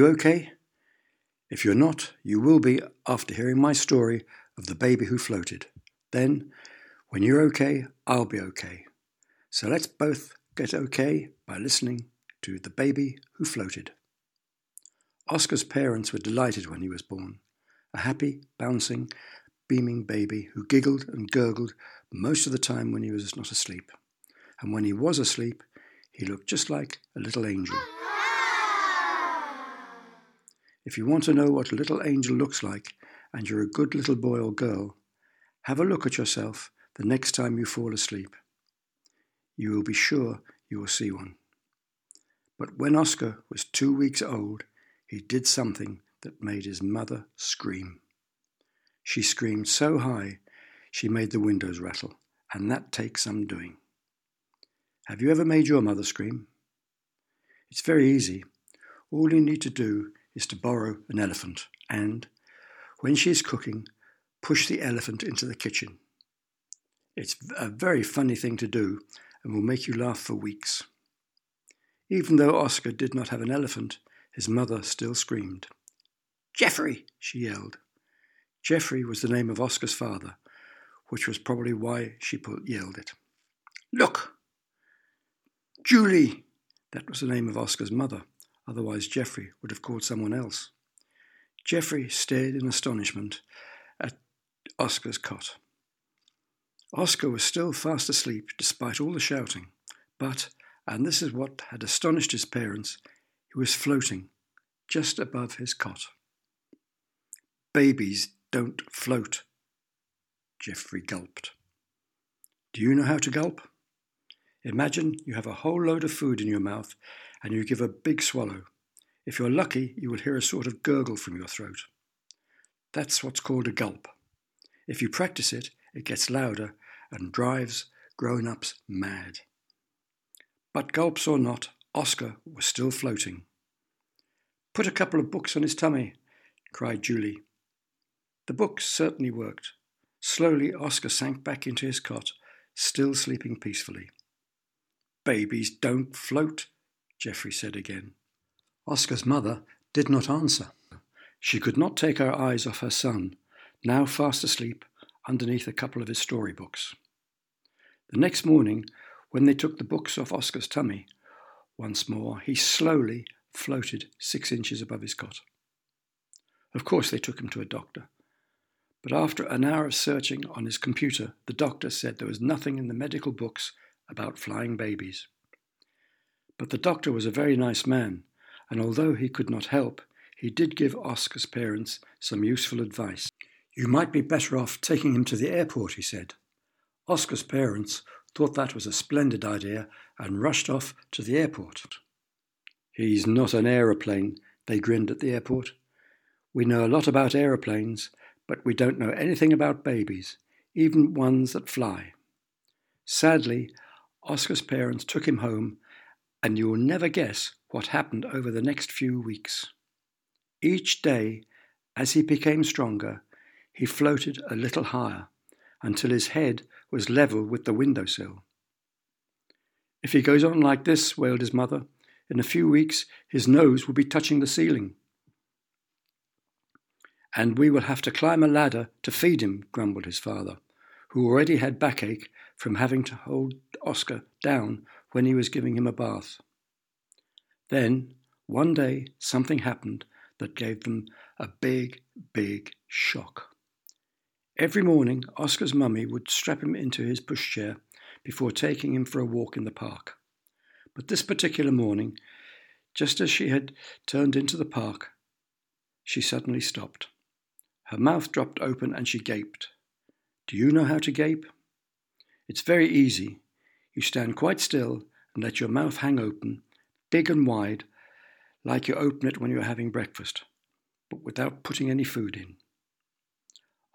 you okay? If you're not, you will be after hearing my story of the baby who floated. Then, when you're okay, I'll be okay. So let's both get okay by listening to The Baby Who Floated. Oscar's parents were delighted when he was born. A happy, bouncing, beaming baby who giggled and gurgled most of the time when he was not asleep. And when he was asleep, he looked just like a little angel. If you want to know what a little angel looks like and you're a good little boy or girl, have a look at yourself the next time you fall asleep. You will be sure you will see one. But when Oscar was two weeks old, he did something that made his mother scream. She screamed so high she made the windows rattle, and that takes some doing. Have you ever made your mother scream? It's very easy. All you need to do is to borrow an elephant and, when she is cooking, push the elephant into the kitchen. It's a very funny thing to do and will make you laugh for weeks. Even though Oscar did not have an elephant, his mother still screamed. Geoffrey, she yelled. Geoffrey was the name of Oscar's father, which was probably why she yelled it. Look! Julie! That was the name of Oscar's mother, otherwise Geoffrey would have called someone else. Geoffrey stared in astonishment at Oscar's cot. Oscar was still fast asleep despite all the shouting, but, and this is what had astonished his parents, he was floating just above his cot. Babies don't float, Geoffrey gulped. Do you know how to gulp? Imagine you have a whole load of food in your mouth and you give a big swallow. If you're lucky, you will hear a sort of gurgle from your throat. That's what's called a gulp. If you practice it, it gets louder and drives grown ups mad. But gulps or not, Oscar was still floating. Put a couple of books on his tummy, cried Julie. The books certainly worked. Slowly, Oscar sank back into his cot, still sleeping peacefully. Babies don't float, Geoffrey said again. Oscar's mother did not answer. She could not take her eyes off her son, now fast asleep underneath a couple of his storybooks. The next morning, when they took the books off Oscar's tummy, once more he slowly floated six inches above his cot. Of course, they took him to a doctor. But after an hour of searching on his computer, the doctor said there was nothing in the medical books about flying babies. But the doctor was a very nice man, and although he could not help, he did give Oscar's parents some useful advice. You might be better off taking him to the airport, he said. Oscar's parents thought that was a splendid idea and rushed off to the airport. He's not an aeroplane, they grinned at the airport. We know a lot about aeroplanes, but we don't know anything about babies, even ones that fly. Sadly, Oscar's parents took him home, and you will never guess what happened over the next few weeks. Each day, as he became stronger, he floated a little higher until his head was level with the windowsill. If he goes on like this, wailed his mother, in a few weeks his nose will be touching the ceiling. And we will have to climb a ladder to feed him, grumbled his father, who already had backache from having to hold Oscar down when he was giving him a bath. Then, one day, something happened that gave them a big, big shock. Every morning, Oscar's mummy would strap him into his pushchair before taking him for a walk in the park. But this particular morning, just as she had turned into the park, she suddenly stopped. Her mouth dropped open and she gaped. Do you know how to gape? It's very easy. You stand quite still and let your mouth hang open, big and wide, like you open it when you're having breakfast, but without putting any food in.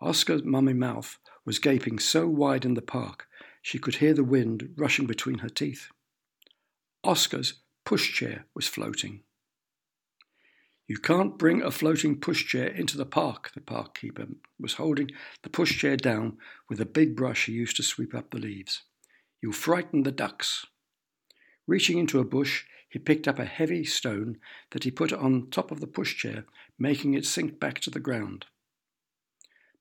Oscar's mummy mouth was gaping so wide in the park she could hear the wind rushing between her teeth. Oscar's pushchair was floating. You can't bring a floating pushchair into the park, the park keeper was holding the pushchair down with a big brush he used to sweep up the leaves. You'll frighten the ducks. Reaching into a bush, he picked up a heavy stone that he put on top of the pushchair, making it sink back to the ground.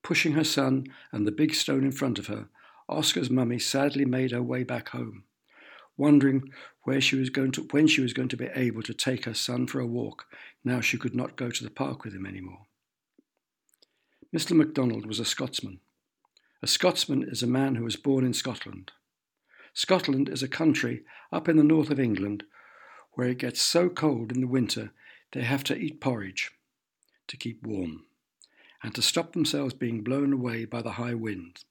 Pushing her son and the big stone in front of her, Oscar's mummy sadly made her way back home, wondering where she was going to, when she was going to be able to take her son for a walk now she could not go to the park with him any more. Mr. MacDonald was a Scotsman. A Scotsman is a man who was born in Scotland. Scotland is a country up in the north of England where it gets so cold in the winter they have to eat porridge to keep warm and to stop themselves being blown away by the high wind.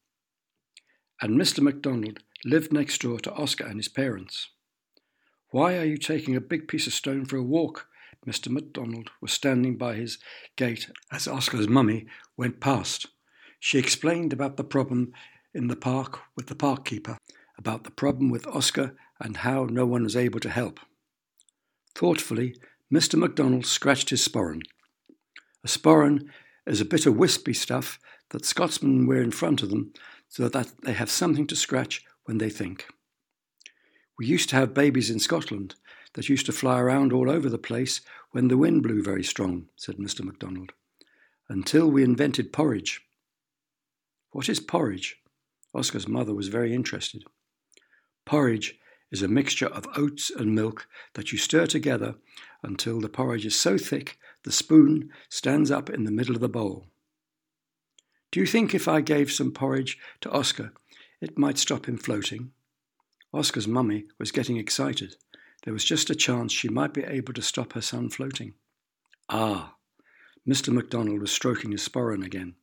And Mr. MacDonald lived next door to Oscar and his parents. Why are you taking a big piece of stone for a walk? Mr. MacDonald was standing by his gate as Oscar's mummy went past. She explained about the problem in the park with the park keeper, about the problem with Oscar and how no one was able to help. Thoughtfully, Mr. MacDonald scratched his sporran. A sporran is a bit of wispy stuff that Scotsmen wear in front of them so that they have something to scratch when they think. We used to have babies in Scotland that used to fly around all over the place when the wind blew very strong, said Mr. MacDonald, until we invented porridge. What is porridge? Oscar's mother was very interested. Porridge is a mixture of oats and milk that you stir together until the porridge is so thick the spoon stands up in the middle of the bowl. Do you think if I gave some porridge to Oscar, it might stop him floating? Oscar's mummy was getting excited. There was just a chance she might be able to stop her son floating. Ah, Mr. MacDonald was stroking his sporran again.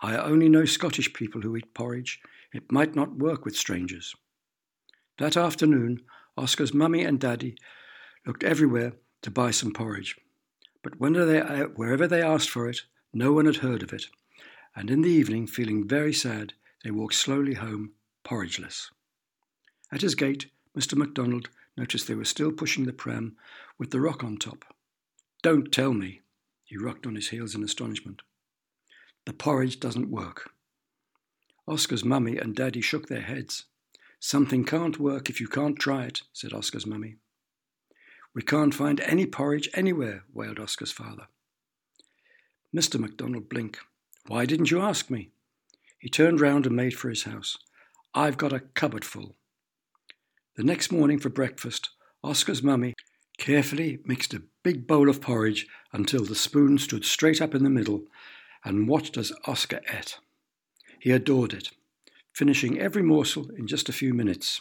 I only know Scottish people who eat porridge. It might not work with strangers. That afternoon, Oscar's mummy and daddy looked everywhere to buy some porridge. But they, wherever they asked for it, no one had heard of it. And in the evening, feeling very sad, they walked slowly home, porridgeless. At his gate, Mr. MacDonald noticed they were still pushing the pram with the rock on top. Don't tell me. He rocked on his heels in astonishment. The porridge doesn't work. Oscar's mummy and daddy shook their heads. Something can't work if you can't try it, said Oscar's mummy. We can't find any porridge anywhere, wailed Oscar's father. Mr. MacDonald blinked. Why didn't you ask me? He turned round and made for his house. I've got a cupboard full. The next morning for breakfast, Oscar's mummy carefully mixed a big bowl of porridge until the spoon stood straight up in the middle and watched as Oscar ate. He adored it, finishing every morsel in just a few minutes.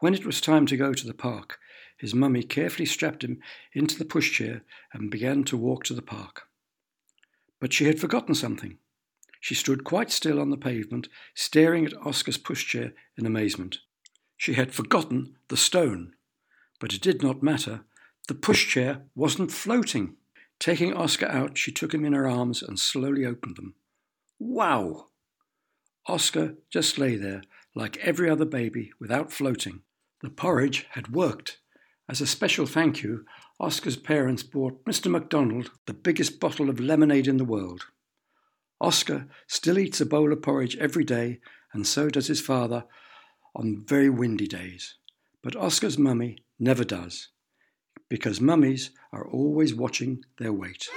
When it was time to go to the park, his mummy carefully strapped him into the pushchair and began to walk to the park. But she had forgotten something. She stood quite still on the pavement, staring at Oscar's pushchair in amazement. She had forgotten the stone, but it did not matter. The pushchair wasn't floating. Taking Oscar out, she took him in her arms and slowly opened them. Wow! Oscar just lay there, like every other baby, without floating. The porridge had worked. As a special thank you, Oscar's parents bought Mr. MacDonald the biggest bottle of lemonade in the world. Oscar still eats a bowl of porridge every day, and so does his father, on very windy days. But Oscar's mummy never does, because mummies are always watching their weight.